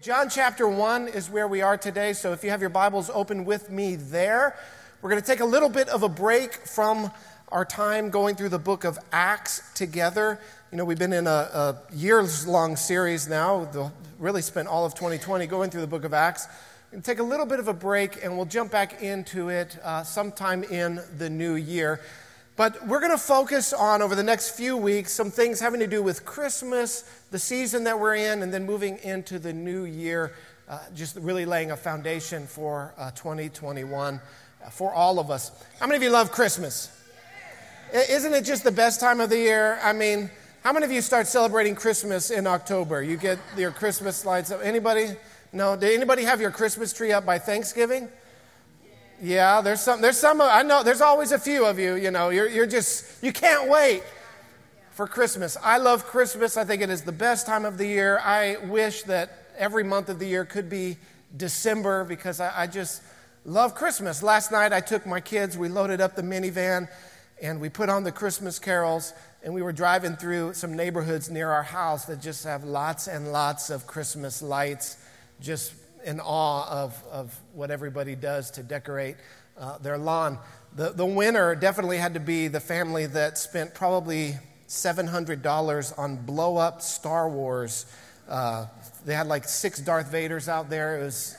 John chapter 1 is where we are today, so if you have your Bibles open with me there, we're going to take a little bit of a break from our time going through the book of Acts together. You know, we've been in a, a years long series now, the, really spent all of 2020 going through the book of Acts. We're take a little bit of a break and we'll jump back into it uh, sometime in the new year. But we're going to focus on, over the next few weeks, some things having to do with Christmas, the season that we're in, and then moving into the new year, uh, just really laying a foundation for uh, 2021 uh, for all of us. How many of you love Christmas? Isn't it just the best time of the year? I mean, how many of you start celebrating Christmas in October? You get your Christmas lights up. Anybody? No? Did anybody have your Christmas tree up by Thanksgiving? Yeah, there's some, there's some, I know, there's always a few of you, you know, you're, you're just, you can't wait for Christmas. I love Christmas. I think it is the best time of the year. I wish that every month of the year could be December because I, I just love Christmas. Last night I took my kids, we loaded up the minivan, and we put on the Christmas carols, and we were driving through some neighborhoods near our house that just have lots and lots of Christmas lights just in awe of, of what everybody does to decorate uh, their lawn. The, the winner definitely had to be the family that spent probably $700 on blow up Star Wars. Uh, they had like six Darth Vaders out there. It was,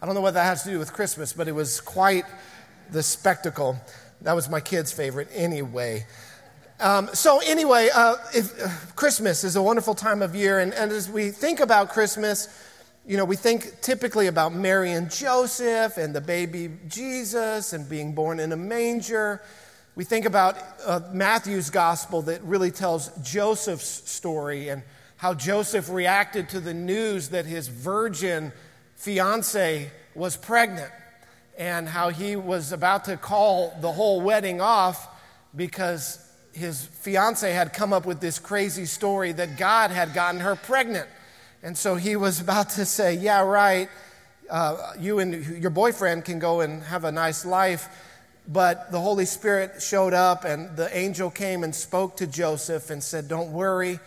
I don't know what that has to do with Christmas, but it was quite the spectacle. That was my kid's favorite anyway. Um, so, anyway, uh, if, uh, Christmas is a wonderful time of year, and, and as we think about Christmas, you know, we think typically about Mary and Joseph and the baby Jesus and being born in a manger. We think about uh, Matthew's gospel that really tells Joseph's story and how Joseph reacted to the news that his virgin fiance was pregnant and how he was about to call the whole wedding off because his fiance had come up with this crazy story that God had gotten her pregnant. And so he was about to say, Yeah, right, uh, you and your boyfriend can go and have a nice life. But the Holy Spirit showed up, and the angel came and spoke to Joseph and said, Don't worry,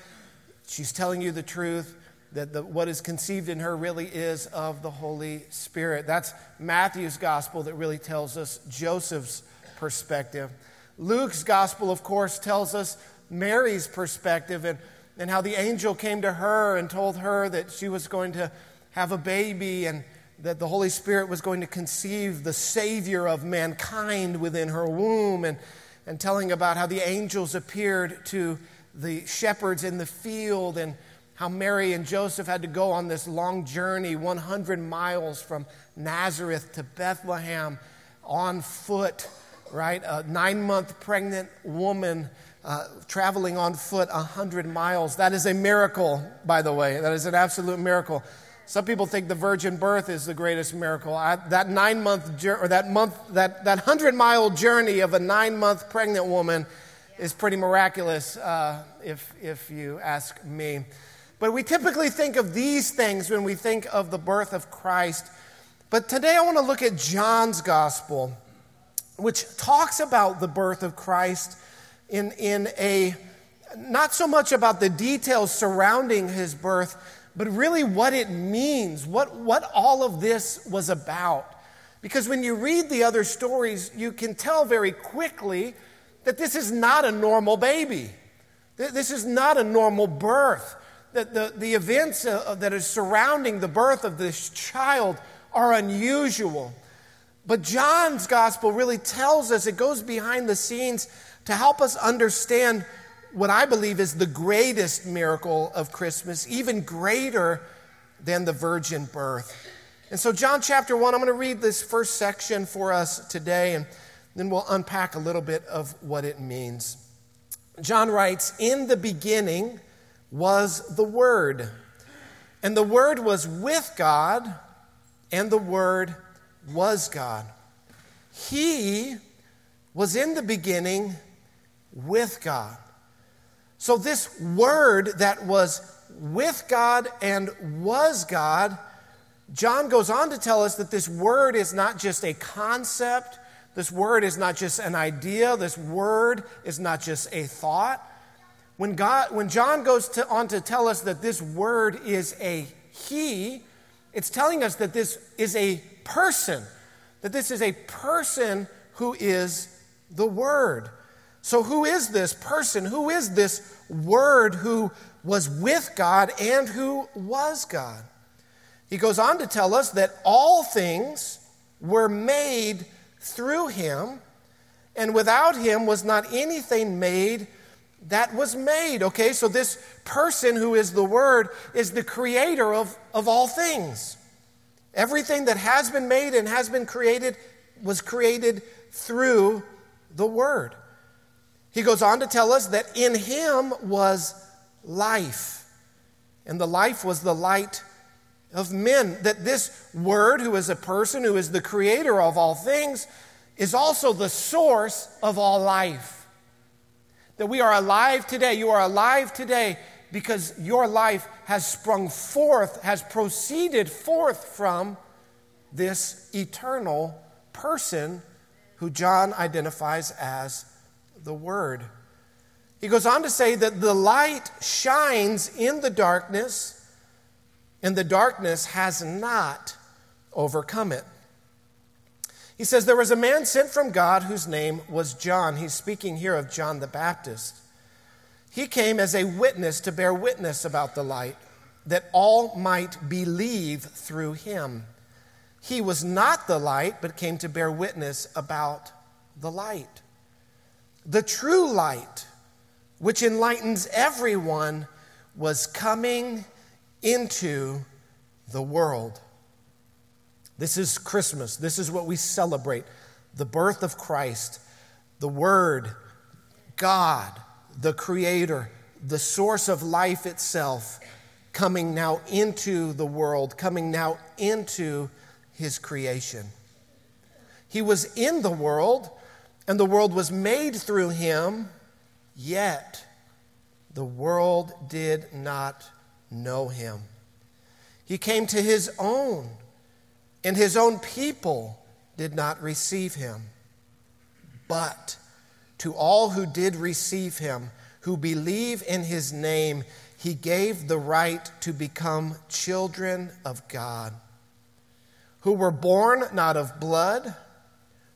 she's telling you the truth. That the, what is conceived in her really is of the Holy Spirit. That's Matthew's gospel that really tells us Joseph's perspective. Luke's gospel, of course, tells us Mary's perspective. And and how the angel came to her and told her that she was going to have a baby and that the Holy Spirit was going to conceive the Savior of mankind within her womb, and, and telling about how the angels appeared to the shepherds in the field, and how Mary and Joseph had to go on this long journey, 100 miles from Nazareth to Bethlehem on foot, right? A nine month pregnant woman uh, traveling on foot 100 miles. That is a miracle, by the way. That is an absolute miracle. Some people think the virgin birth is the greatest miracle. I, that nine month, or that month, that, that 100 mile journey of a nine month pregnant woman is pretty miraculous, uh, if, if you ask me. But we typically think of these things when we think of the birth of Christ. But today I want to look at John's gospel, which talks about the birth of Christ in, in a not so much about the details surrounding his birth, but really what it means, what, what all of this was about. Because when you read the other stories, you can tell very quickly that this is not a normal baby. This is not a normal birth. That the, the events uh, that are surrounding the birth of this child are unusual. But John's gospel really tells us, it goes behind the scenes to help us understand what I believe is the greatest miracle of Christmas, even greater than the virgin birth. And so, John chapter 1, I'm going to read this first section for us today, and then we'll unpack a little bit of what it means. John writes, In the beginning was the Word, and the Word was with God, and the Word was God. He was in the beginning with God. So, this word that was with God and was God, John goes on to tell us that this word is not just a concept, this word is not just an idea, this word is not just a thought. When, God, when John goes to, on to tell us that this word is a he, It's telling us that this is a person, that this is a person who is the Word. So, who is this person? Who is this Word who was with God and who was God? He goes on to tell us that all things were made through him, and without him was not anything made that was made. Okay, so this person who is the Word is the creator of, of all things. Everything that has been made and has been created was created through the Word. He goes on to tell us that in him was life, and the life was the light of men. That this Word, who is a person, who is the creator of all things, is also the source of all life. That we are alive today. You are alive today because your life has sprung forth, has proceeded forth from this eternal person who John identifies as the Word. He goes on to say that the light shines in the darkness, and the darkness has not overcome it. He says, There was a man sent from God whose name was John. He's speaking here of John the Baptist. He came as a witness to bear witness about the light, that all might believe through him. He was not the light, but came to bear witness about the light. The true light, which enlightens everyone, was coming into the world. This is Christmas. This is what we celebrate the birth of Christ, the Word, God, the Creator, the source of life itself, coming now into the world, coming now into his creation. He was in the world, and the world was made through him, yet the world did not know him. He came to his own, and his own people did not receive him. But to all who did receive him, who believe in his name, he gave the right to become children of God who were born not of blood,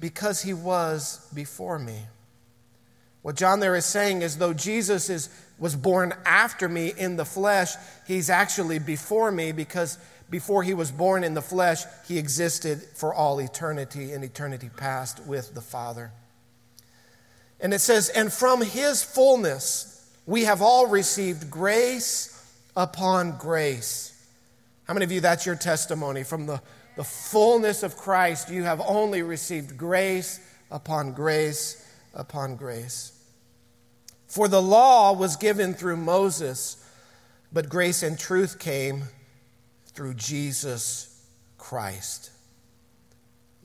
because he was before me. What John there is saying is, though Jesus is, was born after me in the flesh, he's actually before me because before he was born in the flesh, he existed for all eternity and eternity past with the Father. And it says, And from his fullness, we have all received grace upon grace. How many of you, that's your testimony? From the, the fullness of Christ, you have only received grace upon grace upon grace. For the law was given through Moses, but grace and truth came through Jesus Christ.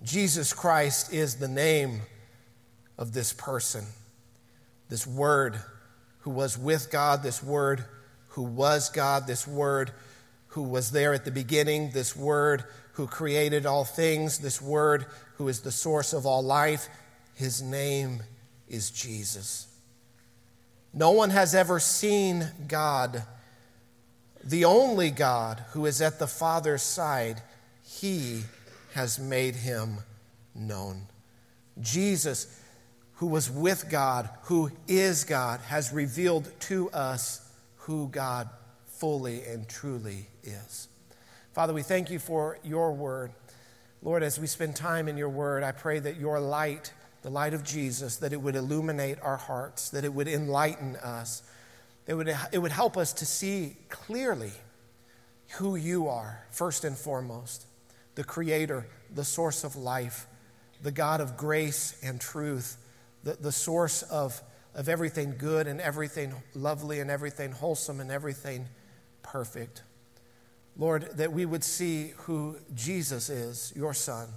Jesus Christ is the name of this person, this word who was with God, this Word who was God, this Word who was there at the beginning, this Word who created all things, this Word who is the source of all life. His name is Jesus. No one has ever seen God, the only God who is at the Father's side. He has made him known. Jesus who was with God, who is God, has revealed to us who God fully and truly is. Father, we thank you for your word. Lord, as we spend time in your word, I pray that your light, the light of Jesus, that it would illuminate our hearts, that it would enlighten us, it would, it would help us to see clearly who you are, first and foremost, the creator, the source of life, the God of grace and truth the, the source of, of everything good and everything lovely and everything wholesome and everything perfect. Lord, that we would see who Jesus is, your Son,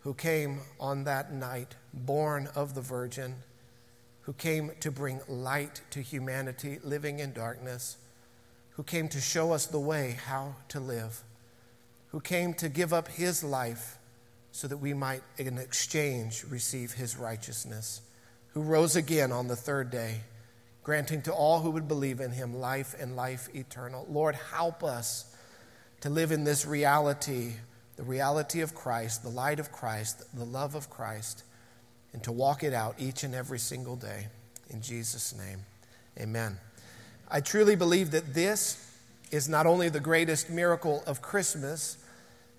who came on that night, born of the Virgin, who came to bring light to humanity living in darkness, who came to show us the way how to live, who came to give up his life so that we might, in exchange, receive his righteousness, who rose again on the third day, granting to all who would believe in him life and life eternal. Lord, help us to live in this reality, the reality of Christ, the light of Christ, the love of Christ, and to walk it out each and every single day. In Jesus' name, amen. I truly believe that this is not only the greatest miracle of Christmas,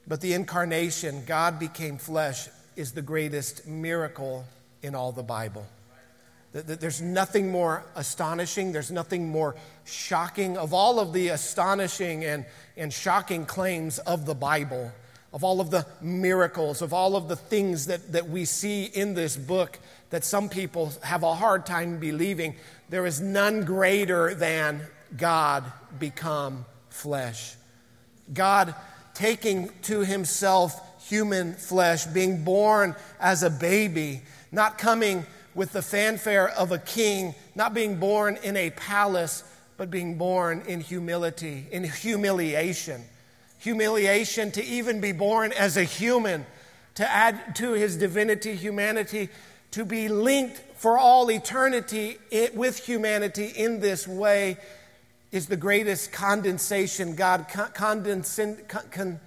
but the incarnation, God became flesh, is the greatest miracle in all the Bible. There's nothing more astonishing, there's nothing more shocking. Of all of the astonishing and, and shocking claims of the Bible, of all of the miracles, of all of the things that, that we see in this book that some people have a hard time believing, there is none greater than God become flesh. God taking to himself human flesh, being born as a baby, not coming with the fanfare of a king, not being born in a palace, but being born in humility, in humiliation. Humiliation to even be born as a human, to add to his divinity, humanity, to be linked for all eternity with humanity in this way is the greatest condensation, God condescend, con,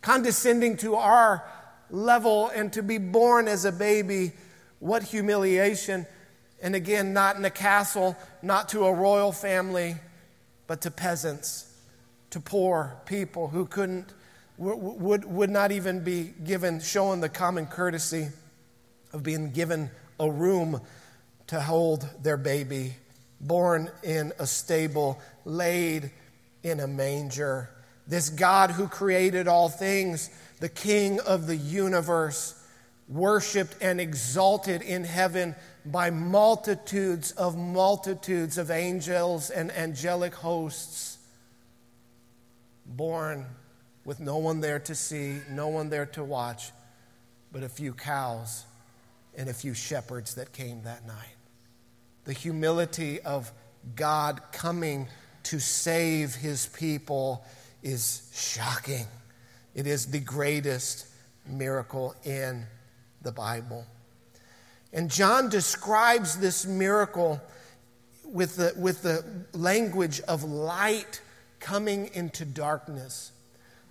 condescending to our level and to be born as a baby what humiliation. And again, not in a castle, not to a royal family, but to peasants, to poor people who couldn't, would, would not even be given, shown the common courtesy of being given a room to hold their baby, born in a stable, laid in a manger. This God who created all things, the King of the universe, worshiped and exalted in heaven by multitudes of multitudes of angels and angelic hosts, born with no one there to see, no one there to watch, but a few cows and a few shepherds that came that night. The humility of God coming to save his people is shocking. It is the greatest miracle in the Bible. And John describes this miracle with the, with the language of light coming into darkness.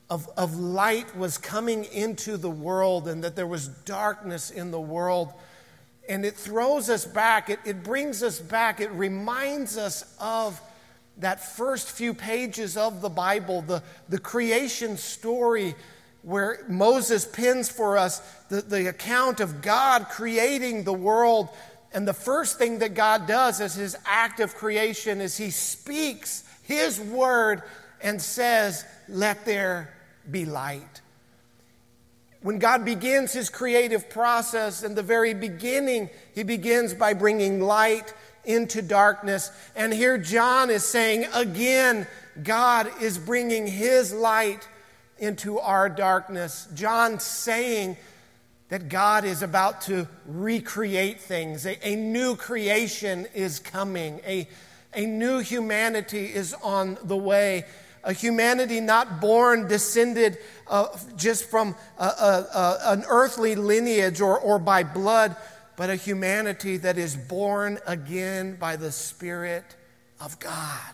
Of, of light was coming into the world, and that there was darkness in the world. And it throws us back, it, it brings us back, it reminds us of that first few pages of the Bible, the, the creation story where Moses pins for us the, the account of God creating the world. And the first thing that God does as his act of creation is he speaks his word and says, Let there be light. When God begins his creative process, in the very beginning, he begins by bringing light into darkness. And here John is saying again, God is bringing his light into our darkness. John saying that God is about to recreate things. A, a, new creation is coming. A, a new humanity is on the way. A humanity not born, descended uh, just from a, a, an earthly lineage or, or by blood, but a humanity that is born again by the Spirit of God.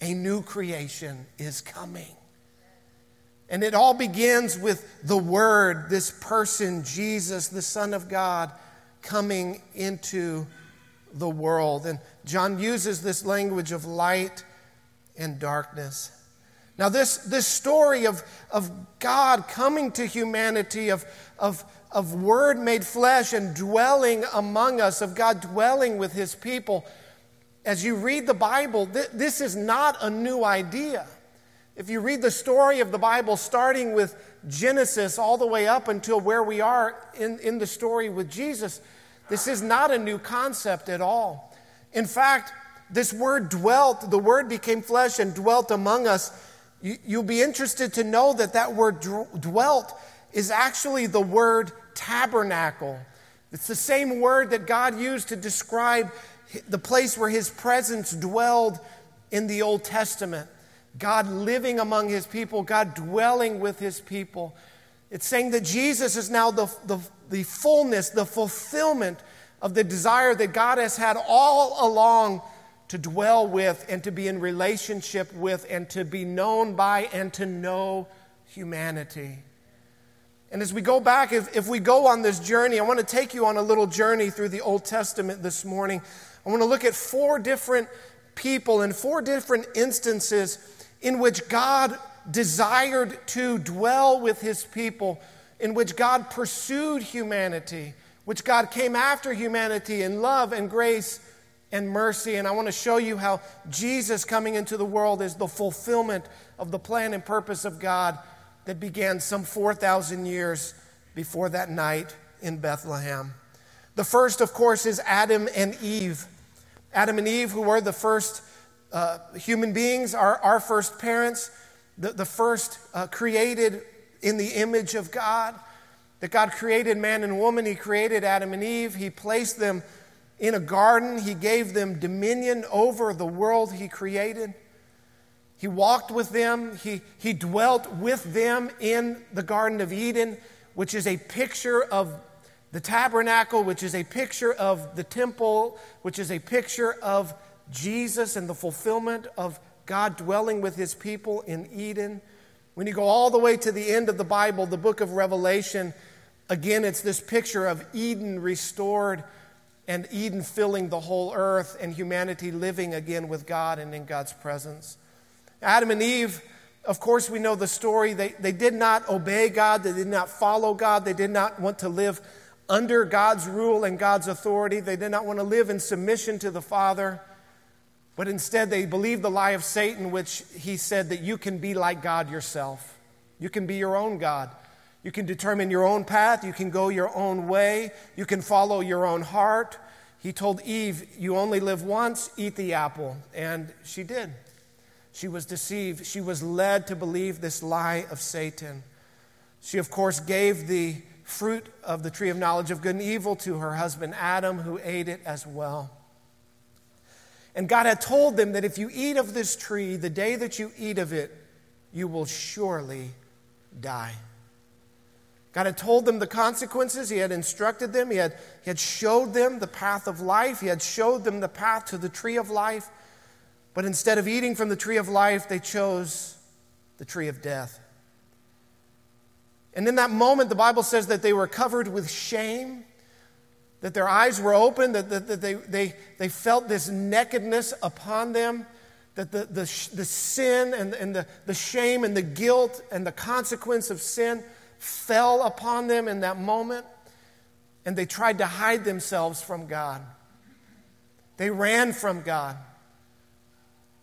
A new creation is coming. And it all begins with the Word, this person, Jesus, the Son of God, coming into the world. And John uses this language of light and darkness. Now, this, this story of, of God coming to humanity, of, of, of Word made flesh and dwelling among us, of God dwelling with His people, as you read the Bible, th- this is not a new idea. If you read the story of the Bible, starting with Genesis all the way up until where we are in, in the story with Jesus, this is not a new concept at all. In fact, this word dwelt, the word became flesh and dwelt among us. you, will be interested to know that that word dwelt is actually the word tabernacle. It's the same word that God used to describe the place where his presence dwelled in the Old Testament. God living among his people, God dwelling with his people. It's saying that Jesus is now the, the, the fullness, the fulfillment of the desire that God has had all along to dwell with and to be in relationship with and to be known by and to know humanity. And as we go back, if, if we go on this journey, I want to take you on a little journey through the Old Testament this morning. I want to look at four different people and four different instances in which God desired to dwell with his people, in which God pursued humanity, which God came after humanity in love and grace and mercy. And I want to show you how Jesus coming into the world is the fulfillment of the plan and purpose of God that began some 4,000 years before that night in Bethlehem. The first, of course, is Adam and Eve. Adam and Eve, who were the first uh, human beings, our, our first parents, the, the first uh, created in the image of God. That God created man and woman, He created Adam and Eve, He placed them in a garden. He gave them dominion over the world He created. He walked with them. He, he dwelt with them in the Garden of Eden, which is a picture of the tabernacle, which is a picture of the temple, which is a picture of Jesus and the fulfillment of God dwelling with his people in Eden. When you go all the way to the end of the Bible, the book of Revelation, again, it's this picture of Eden restored and Eden filling the whole earth and humanity living again with God and in God's presence. Adam and Eve, of course, we know the story. They, they did not obey God, they did not follow God, they did not want to live under God's rule and God's authority, they did not want to live in submission to the Father. But instead, they believed the lie of Satan, which he said that you can be like God yourself. You can be your own God. You can determine your own path. You can go your own way. You can follow your own heart. He told Eve, You only live once, eat the apple. And she did. She was deceived. She was led to believe this lie of Satan. She, of course, gave the fruit of the tree of knowledge of good and evil to her husband Adam, who ate it as well. And God had told them that if you eat of this tree, the day that you eat of it, you will surely die. God had told them the consequences. He had instructed them. He had, he had showed them the path of life. He had showed them the path to the tree of life. But instead of eating from the tree of life, they chose the tree of death. And in that moment, the Bible says that they were covered with shame, that their eyes were open, that, that, that they, they, they felt this nakedness upon them, that the, the, the sin and, and the, the shame and the guilt and the consequence of sin fell upon them in that moment, and they tried to hide themselves from God. They ran from God.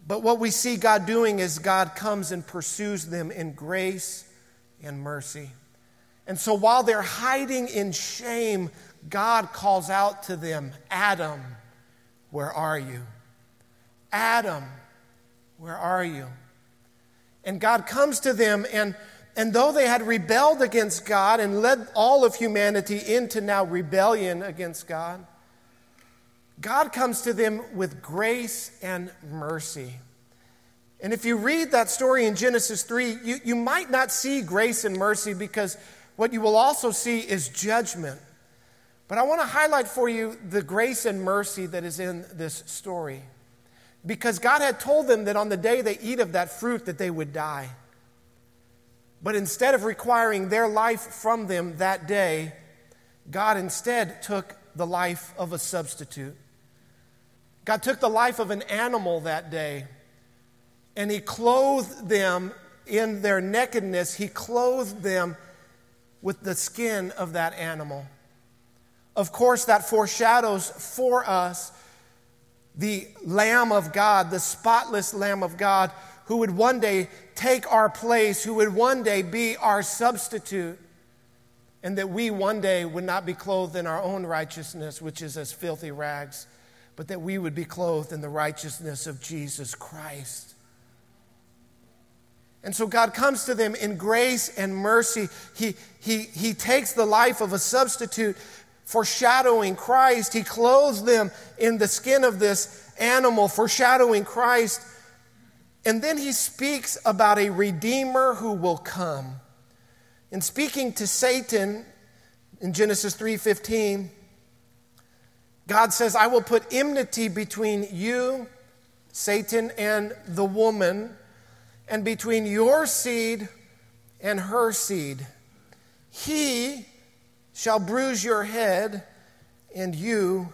But what we see God doing is God comes and pursues them in grace and mercy. And so while they're hiding in shame, God calls out to them, Adam, where are you? Adam, where are you? And God comes to them and and though they had rebelled against God and led all of humanity into now rebellion against God, God comes to them with grace and mercy. And if you read that story in Genesis 3, you, you might not see grace and mercy because what you will also see is judgment. But I want to highlight for you the grace and mercy that is in this story. Because God had told them that on the day they eat of that fruit that they would die. But instead of requiring their life from them that day, God instead took the life of a substitute. God took the life of an animal that day, and He clothed them in their nakedness. He clothed them with the skin of that animal. Of course, that foreshadows for us the Lamb of God, the spotless Lamb of God, who would one day take our place, who would one day be our substitute, and that we one day would not be clothed in our own righteousness, which is as filthy rags, but that we would be clothed in the righteousness of Jesus Christ. And so God comes to them in grace and mercy. He, he, he takes the life of a substitute, foreshadowing Christ. He clothes them in the skin of this animal, foreshadowing Christ. And then he speaks about a redeemer who will come. In speaking to Satan in Genesis 3:15, God says, "I will put enmity between you, Satan, and the woman." and between your seed and her seed. He shall bruise your head, and you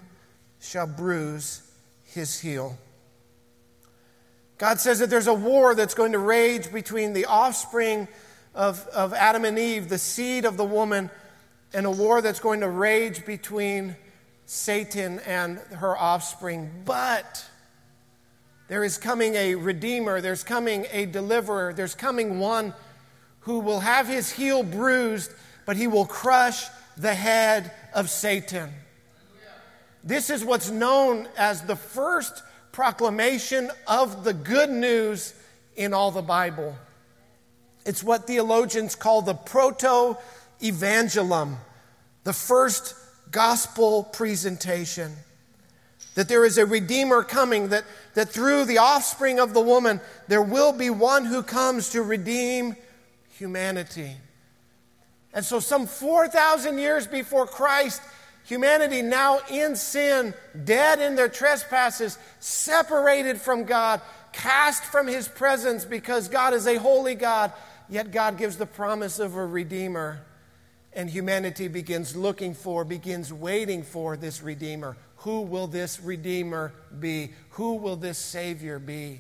shall bruise his heel. God says that there's a war that's going to rage between the offspring of, of Adam and Eve, the seed of the woman, and a war that's going to rage between Satan and her offspring. But there is coming a redeemer, there's coming a deliverer, there's coming one who will have his heel bruised, but he will crush the head of Satan. This is what's known as the first proclamation of the good news in all the Bible. It's what theologians call the proto evangelium, the first gospel presentation that there is a Redeemer coming, that, that through the offspring of the woman, there will be one who comes to redeem humanity. And so, some 4,000 years before Christ, humanity now in sin, dead in their trespasses, separated from God, cast from his presence because God is a holy God, yet God gives the promise of a Redeemer. And humanity begins looking for, begins waiting for this Redeemer. Who will this Redeemer be? Who will this Savior be?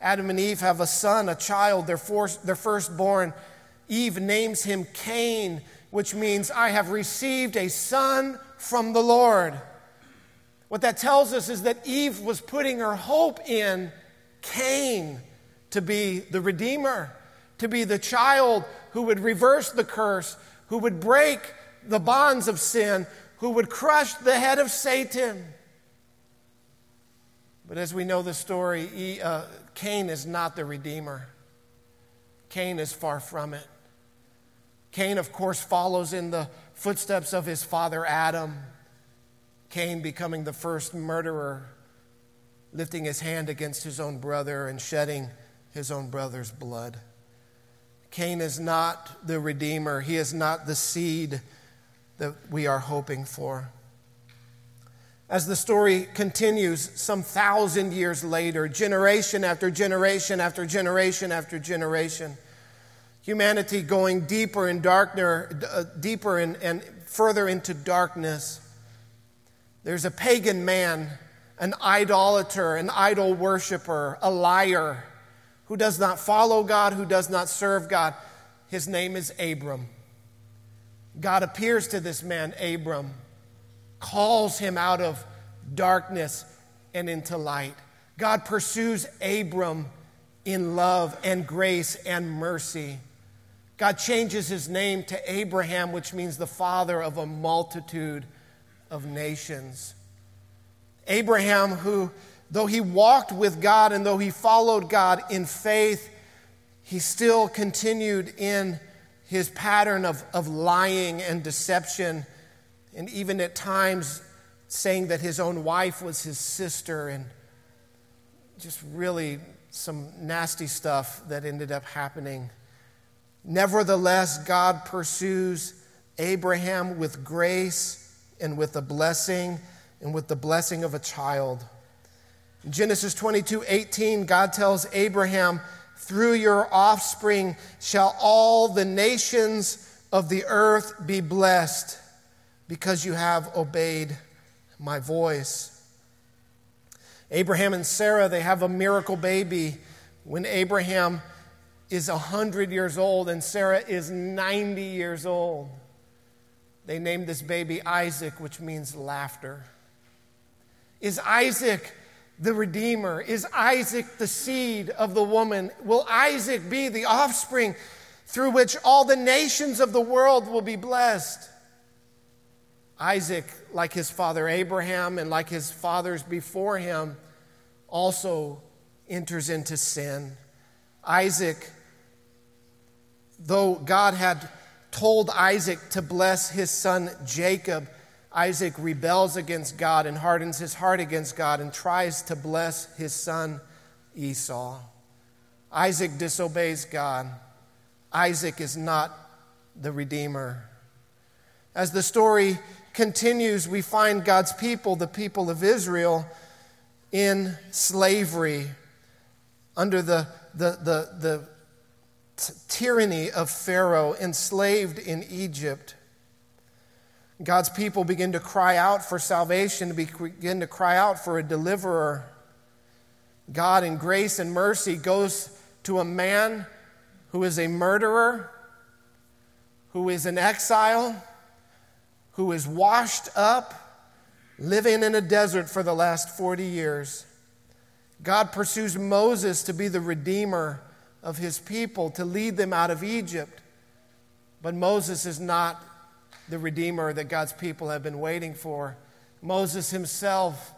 Adam and Eve have a son, a child, their, their firstborn. Eve names him Cain, which means, I have received a son from the Lord. What that tells us is that Eve was putting her hope in Cain to be the Redeemer, to be the child who would reverse the curse, who would break the bonds of sin, who would crush the head of Satan. But as we know the story, uh, Cain is not the Redeemer. Cain is far from it. Cain, of course, follows in the footsteps of his father Adam. Cain becoming the first murderer, lifting his hand against his own brother and shedding his own brother's blood. Cain is not the Redeemer, he is not the seed that we are hoping for. As the story continues, some thousand years later, generation after generation after generation after generation, humanity going deeper and darker, uh, deeper and, and further into darkness. There's a pagan man, an idolater, an idol worshiper, a liar who does not follow God, who does not serve God. His name is Abram. God appears to this man, Abram, calls him out of darkness and into light. God pursues Abram in love and grace and mercy. God changes his name to Abraham, which means the father of a multitude of nations. Abraham, who, though he walked with God and though he followed God in faith, he still continued in his pattern of, of lying and deception, and even at times saying that his own wife was his sister, and just really some nasty stuff that ended up happening. Nevertheless, God pursues Abraham with grace and with a blessing and with the blessing of a child. In Genesis 22 18, God tells Abraham, through your offspring shall all the nations of the earth be blessed because you have obeyed my voice. Abraham and Sarah, they have a miracle baby when Abraham is 100 years old and Sarah is 90 years old. They named this baby Isaac, which means laughter. Is Isaac the Redeemer? Is Isaac the seed of the woman? Will Isaac be the offspring through which all the nations of the world will be blessed? Isaac, like his father Abraham and like his fathers before him, also enters into sin. Isaac, though God had told Isaac to bless his son Jacob, Isaac rebels against God and hardens his heart against God and tries to bless his son Esau. Isaac disobeys God. Isaac is not the Redeemer. As the story continues, we find God's people, the people of Israel, in slavery under the, the, the, the tyranny of Pharaoh, enslaved in Egypt. God's people begin to cry out for salvation, begin to cry out for a deliverer. God, in grace and mercy, goes to a man who is a murderer, who is in exile, who is washed up, living in a desert for the last 40 years. God pursues Moses to be the redeemer of his people, to lead them out of Egypt. But Moses is not the redeemer that God's people have been waiting for. Moses himself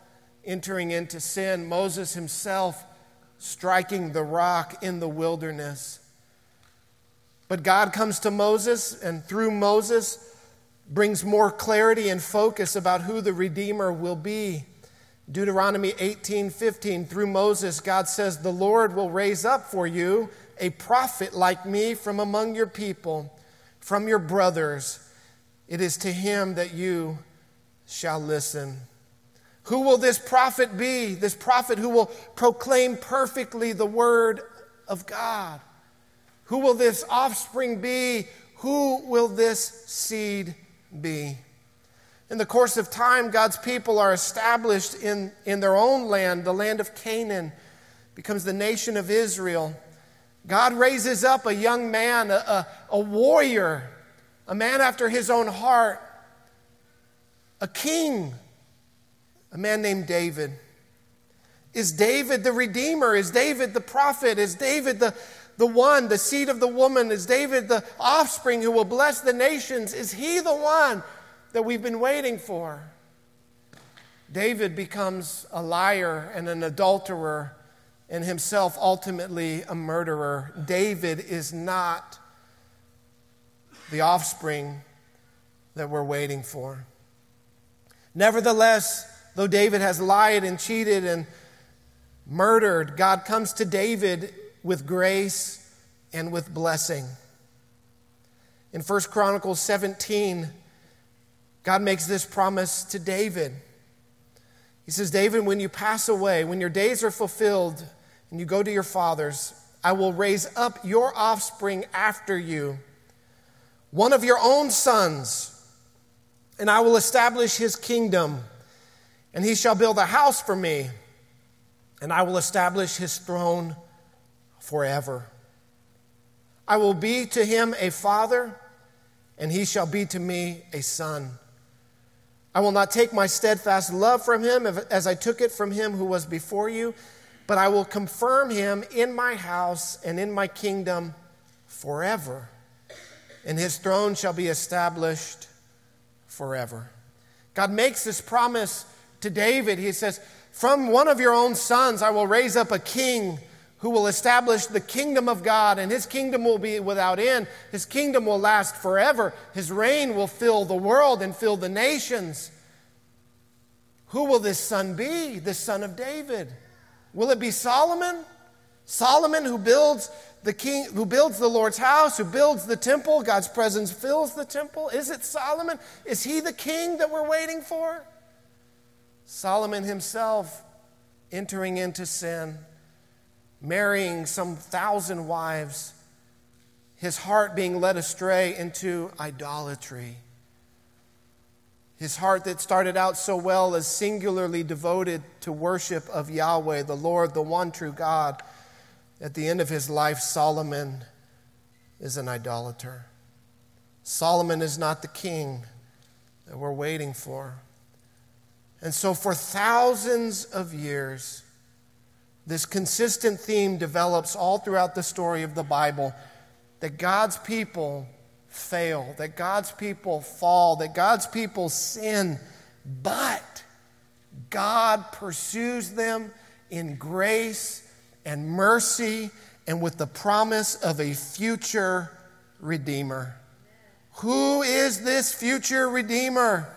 entering into sin, Moses himself striking the rock in the wilderness. But God comes to Moses, and through Moses, brings more clarity and focus about who the Redeemer will be. Deuteronomy 18 15, through Moses, God says, The Lord will raise up for you a prophet like me from among your people, from your brothers. It is to him that you shall listen. Who will this prophet be? This prophet who will proclaim perfectly the word of God. Who will this offspring be? Who will this seed be? In the course of time, God's people are established in, in their own land, the land of Canaan, becomes the nation of Israel. God raises up a young man, a, a, a warrior, a man after his own heart, a king a man named David. Is David the Redeemer? Is David the prophet? Is David the, the one, the seed of the woman? Is David the offspring who will bless the nations? Is he the one that we've been waiting for? David becomes a liar and an adulterer and himself ultimately a murderer. David is not the offspring that we're waiting for. Nevertheless, Though David has lied and cheated and murdered, God comes to David with grace and with blessing. In 1 Chronicles 17, God makes this promise to David. He says, David, when you pass away, when your days are fulfilled and you go to your fathers, I will raise up your offspring after you, one of your own sons, and I will establish his kingdom and he shall build a house for me, and I will establish his throne forever. I will be to him a father, and he shall be to me a son. I will not take my steadfast love from him as I took it from him who was before you, but I will confirm him in my house and in my kingdom forever, and his throne shall be established forever. God makes this promise to David, he says, From one of your own sons I will raise up a king who will establish the kingdom of God, and his kingdom will be without end. His kingdom will last forever. His reign will fill the world and fill the nations. Who will this son be, the son of David? Will it be Solomon? Solomon who builds the king who builds the Lord's house, who builds the temple, God's presence fills the temple. Is it Solomon? Is he the king that we're waiting for? Solomon himself entering into sin, marrying some thousand wives, his heart being led astray into idolatry. His heart that started out so well as singularly devoted to worship of Yahweh, the Lord, the one true God. At the end of his life, Solomon is an idolater. Solomon is not the king that we're waiting for. And so, for thousands of years, this consistent theme develops all throughout the story of the Bible that God's people fail, that God's people fall, that God's people sin, but God pursues them in grace and mercy and with the promise of a future Redeemer. Who is this future Redeemer?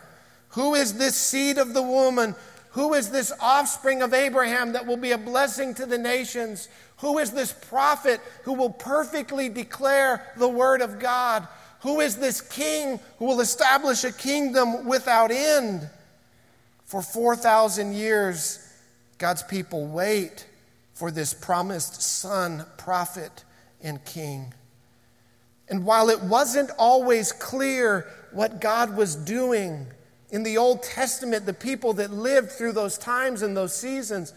Who is this seed of the woman? Who is this offspring of Abraham that will be a blessing to the nations? Who is this prophet who will perfectly declare the word of God? Who is this king who will establish a kingdom without end? For 4,000 years, God's people wait for this promised son, prophet, and king. And while it wasn't always clear what God was doing in the Old Testament, the people that lived through those times and those seasons,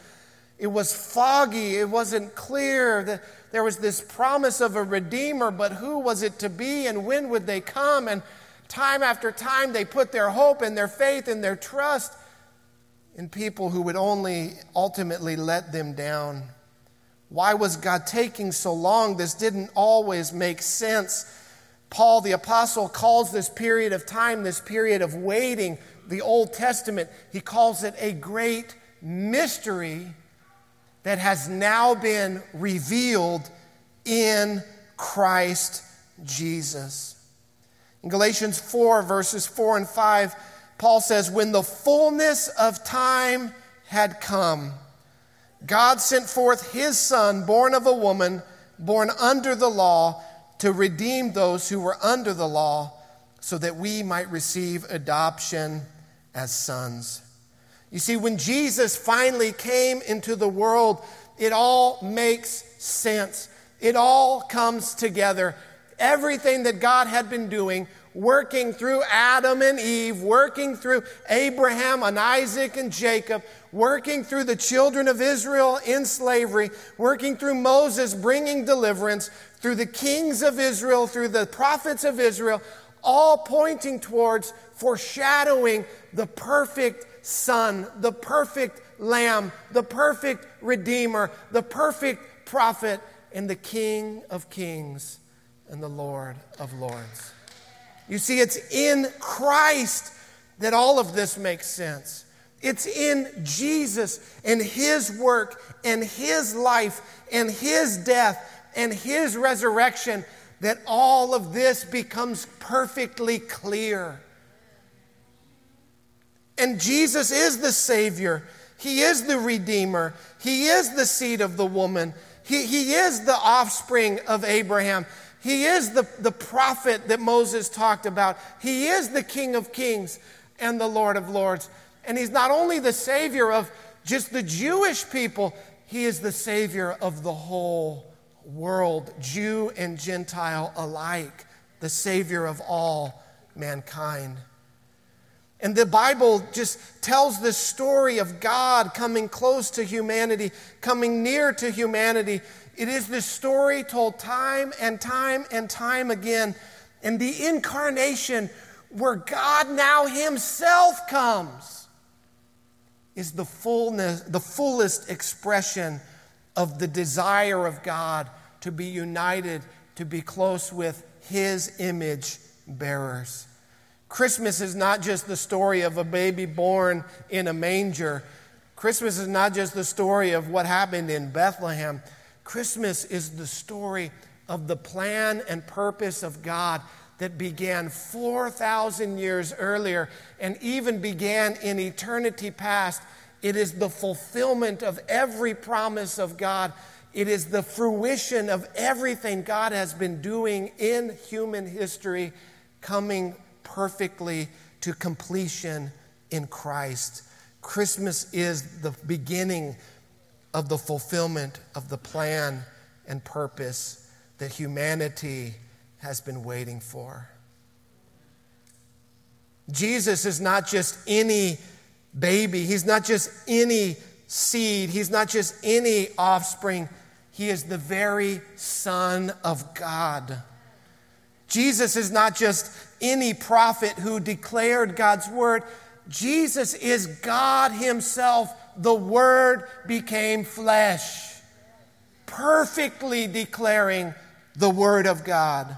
it was foggy, it wasn't clear. There was this promise of a Redeemer, but who was it to be and when would they come? And time after time, they put their hope and their faith and their trust in people who would only ultimately let them down. Why was God taking so long? This didn't always make sense. Paul the Apostle calls this period of time, this period of waiting, the Old Testament, he calls it a great mystery that has now been revealed in Christ Jesus. In Galatians 4, verses 4 and 5, Paul says, When the fullness of time had come, God sent forth his son, born of a woman, born under the law, to redeem those who were under the law, so that we might receive adoption as sons. You see, when Jesus finally came into the world, it all makes sense. It all comes together. Everything that God had been doing, working through Adam and Eve, working through Abraham and Isaac and Jacob, working through the children of Israel in slavery, working through Moses bringing deliverance, through the kings of Israel, through the prophets of Israel, all pointing towards foreshadowing the perfect Son, the perfect Lamb, the perfect Redeemer, the perfect prophet, and the King of Kings and the Lord of Lords. You see, it's in Christ that all of this makes sense. It's in Jesus and His work and His life and His death and His resurrection that all of this becomes perfectly clear. And Jesus is the Savior. He is the Redeemer. He is the seed of the woman. He, he is the offspring of Abraham. He is the, the prophet that Moses talked about. He is the King of Kings and the Lord of Lords. And He's not only the Savior of just the Jewish people, He is the Savior of the whole world, Jew and Gentile alike, the Savior of all mankind. And the Bible just tells the story of God coming close to humanity, coming near to humanity. It is this story told time and time and time again. And the incarnation, where God now Himself comes, is the fullness, the fullest expression of the desire of God to be united, to be close with His image bearers. Christmas is not just the story of a baby born in a manger. Christmas is not just the story of what happened in Bethlehem. Christmas is the story of the plan and purpose of God that began 4,000 years earlier and even began in eternity past. It is the fulfillment of every promise of God. It is the fruition of everything God has been doing in human history coming perfectly to completion in Christ. Christmas is the beginning of the fulfillment of the plan and purpose that humanity has been waiting for. Jesus is not just any baby, he's not just any seed, he's not just any offspring, he is the very Son of God. Jesus is not just any prophet who declared God's word. Jesus is God Himself. The Word became flesh, perfectly declaring the Word of God.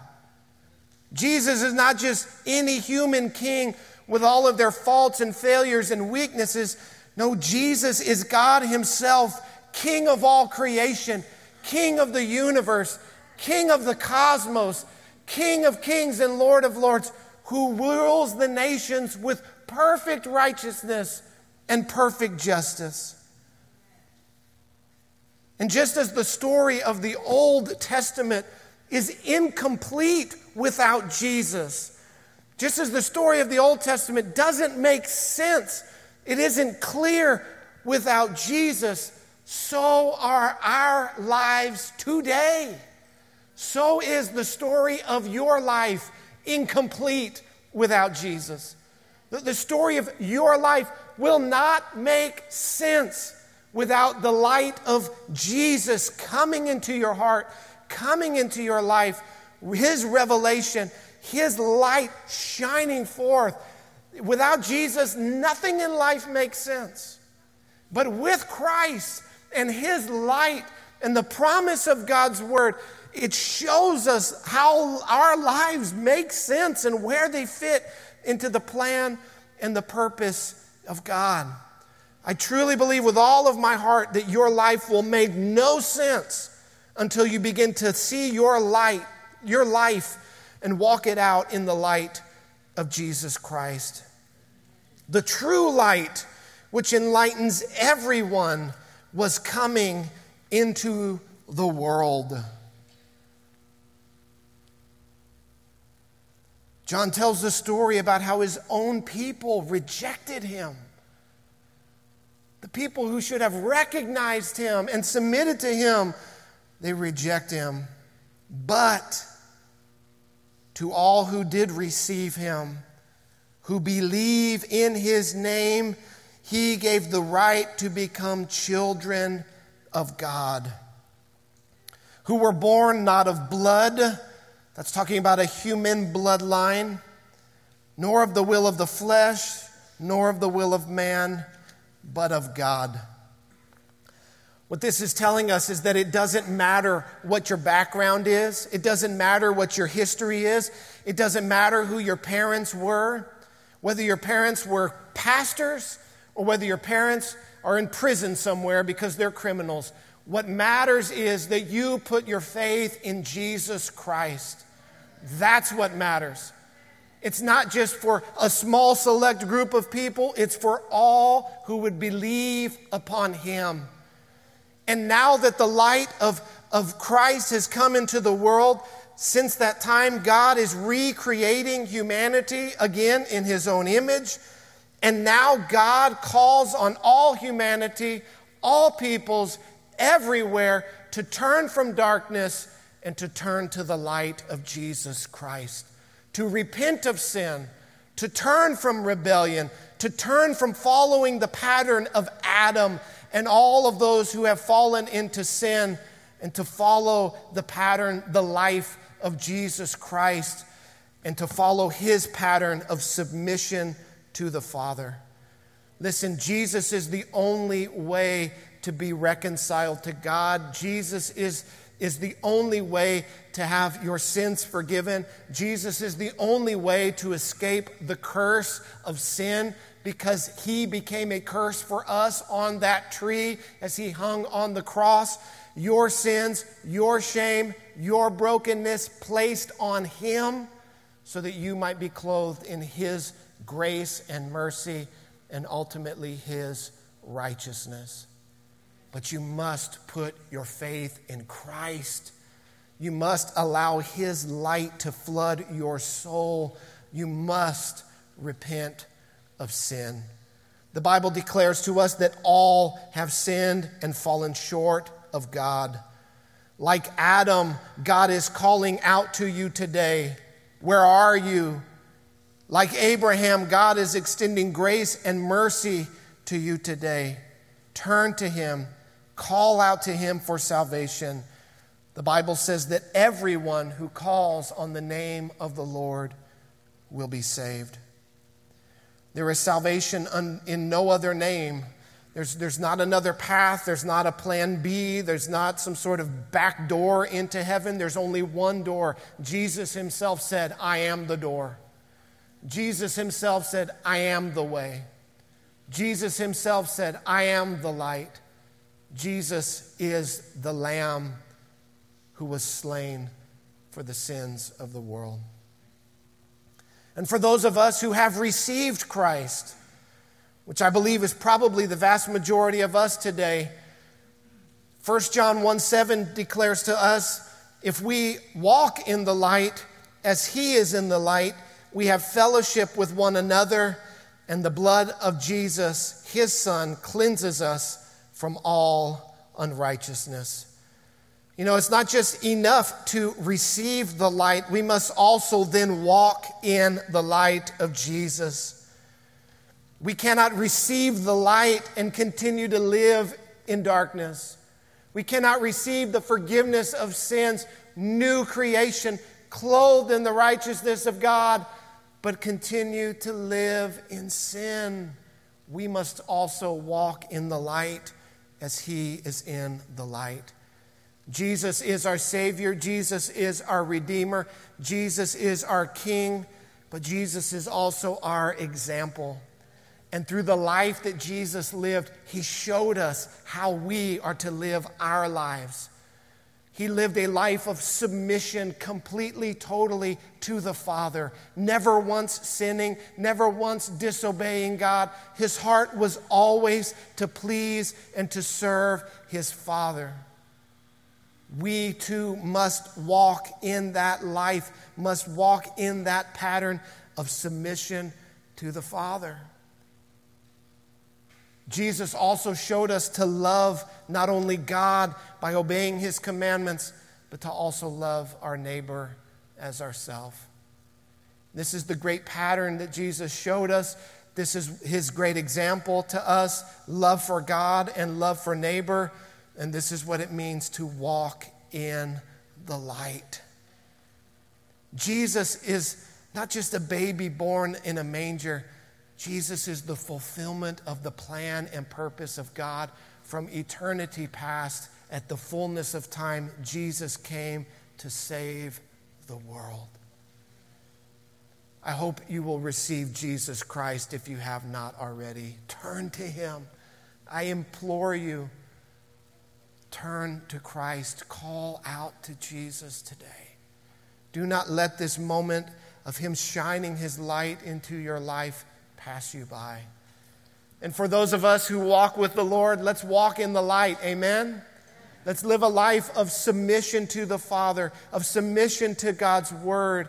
Jesus is not just any human king with all of their faults and failures and weaknesses. No, Jesus is God Himself, King of all creation, King of the universe, King of the cosmos, King of kings and Lord of lords, who rules the nations with perfect righteousness and perfect justice. And just as the story of the Old Testament is incomplete without Jesus, just as the story of the Old Testament doesn't make sense, it isn't clear without Jesus, so are our lives today. So is the story of your life incomplete without Jesus. The, story of your life will not make sense without the light of Jesus coming into your heart, coming into your life, His revelation his light shining forth. Without Jesus, nothing in life makes sense. But with Christ and His light and the promise of God's Word, it shows us how our lives make sense and where they fit into the plan and the purpose of God. I truly believe with all of my heart that your life will make no sense until you begin to see your light, your life and walk it out in the light of Jesus Christ. The true light, which enlightens everyone, was coming into the world. John tells the story about how his own people rejected him. The people who should have recognized him and submitted to him, they reject him. But to all who did receive him, who believe in his name, he gave the right to become children of God, who were born not of blood, that's talking about a human bloodline, nor of the will of the flesh, nor of the will of man, but of God. What this is telling us is that it doesn't matter what your background is, it doesn't matter what your history is, it doesn't matter who your parents were, whether your parents were pastors or whether your parents are in prison somewhere because they're criminals. What matters is that you put your faith in Jesus Christ. That's what matters. It's not just for a small select group of people, it's for all who would believe upon Him. And now that the light of, of Christ has come into the world, since that time, God is recreating humanity again in his own image. And now God calls on all humanity, all peoples, everywhere to turn from darkness and to turn to the light of Jesus Christ, to repent of sin, to turn from rebellion, to turn from following the pattern of Adam and all of those who have fallen into sin and to follow the pattern, the life of Jesus Christ, and to follow his pattern of submission to the Father. Listen, Jesus is the only way to be reconciled to God. Jesus is, is the only way to have your sins forgiven. Jesus is the only way to escape the curse of sin because he became a curse for us on that tree as he hung on the cross. Your sins, your shame, your brokenness placed on him so that you might be clothed in his grace and mercy and ultimately his righteousness. But you must put your faith in Christ. You must allow his light to flood your soul. You must repent of sin. The Bible declares to us that all have sinned and fallen short of God. Like Adam, God is calling out to you today. Where are you? Like Abraham, God is extending grace and mercy to you today. Turn to Him, call out to Him for salvation. The Bible says that everyone who calls on the name of the Lord will be saved. There is salvation in no other name. There's, there's not another path. There's not a plan B. There's not some sort of back door into heaven. There's only one door. Jesus himself said, I am the door. Jesus himself said, I am the way. Jesus himself said, I am the light. Jesus is the Lamb who was slain for the sins of the world. And for those of us who have received Christ, which I believe is probably the vast majority of us today, 1 John 1 7 declares to us if we walk in the light as he is in the light, we have fellowship with one another, and the blood of Jesus, his son, cleanses us from all unrighteousness. You know, it's not just enough to receive the light, we must also then walk in the light of Jesus. We cannot receive the light and continue to live in darkness. We cannot receive the forgiveness of sins, new creation, clothed in the righteousness of God, but continue to live in sin. We must also walk in the light as He is in the light. Jesus is our Savior, Jesus is our Redeemer, Jesus is our King, but Jesus is also our example. And through the life that Jesus lived, He showed us how we are to live our lives. He lived a life of submission completely, totally to the Father, never once sinning, never once disobeying God. His heart was always to please and to serve His Father. We too must walk in that life, must walk in that pattern of submission to the Father. Jesus also showed us to love not only God by obeying his commandments, but to also love our neighbor as ourself. This is the great pattern that Jesus showed us. This is his great example to us love for God and love for neighbor. And this is what it means to walk in the light. Jesus is not just a baby born in a manger. Jesus is the fulfillment of the plan and purpose of God from eternity past. At the fullness of time, Jesus came to save the world. I hope you will receive Jesus Christ if you have not already. Turn to Him. I implore you, turn to Christ. Call out to Jesus today. Do not let this moment of Him shining His light into your life pass you by. And for those of us who walk with the Lord, let's walk in the light. Amen? Let's live a life of submission to the Father, of submission to God's Word,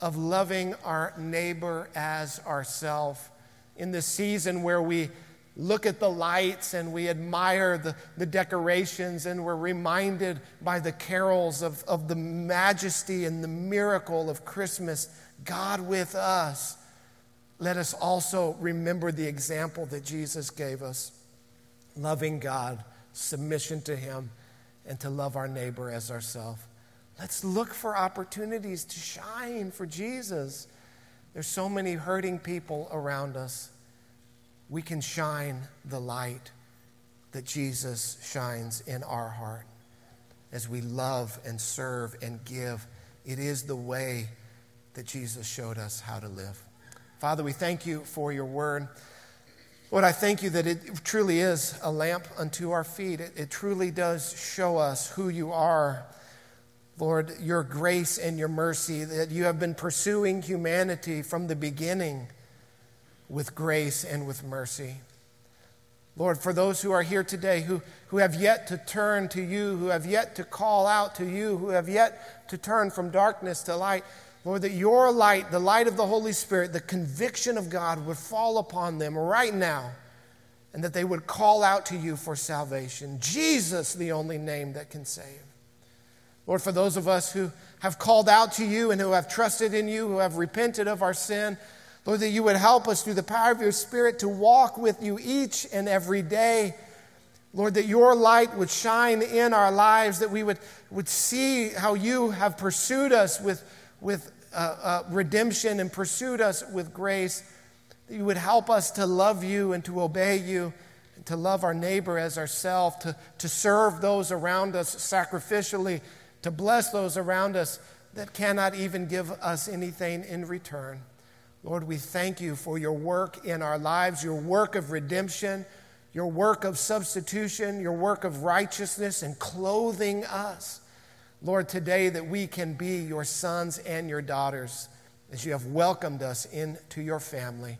of loving our neighbor as ourself. In this season where we look at the lights and we admire the, the decorations and we're reminded by the carols of, of the majesty and the miracle of Christmas, God with us let us also remember the example that Jesus gave us loving God, submission to Him, and to love our neighbor as ourselves. Let's look for opportunities to shine for Jesus. There's so many hurting people around us. We can shine the light that Jesus shines in our heart as we love and serve and give. It is the way that Jesus showed us how to live. Father, we thank you for your word. Lord, I thank you that it truly is a lamp unto our feet. It, it, truly does show us who you are. Lord, your grace and your mercy, that you have been pursuing humanity from the beginning with grace and with mercy. Lord, for those who are here today who, who have yet to turn to you, who have yet to call out to you, who have yet to turn from darkness to light, Lord, that your light, the light of the Holy Spirit, the conviction of God would fall upon them right now and that they would call out to you for salvation. Jesus, the only name that can save. Lord, for those of us who have called out to you and who have trusted in you, who have repented of our sin, Lord, that you would help us through the power of your Spirit to walk with you each and every day. Lord, that your light would shine in our lives, that we would, would see how you have pursued us with with uh, uh, redemption and pursued us with grace, that you would help us to love you and to obey you, and to love our neighbor as ourselves, to, to serve those around us sacrificially, to bless those around us that cannot even give us anything in return. Lord, we thank you for your work in our lives, your work of redemption, your work of substitution, your work of righteousness and clothing us Lord, today that we can be your sons and your daughters as you have welcomed us into your family.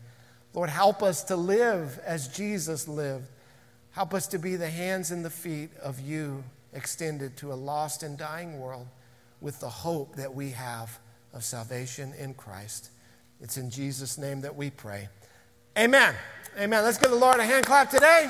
Lord, help us to live as Jesus lived. Help us to be the hands and the feet of you extended to a lost and dying world with the hope that we have of salvation in Christ. It's in Jesus' name that we pray. Amen. Amen. Let's give the Lord a hand clap today.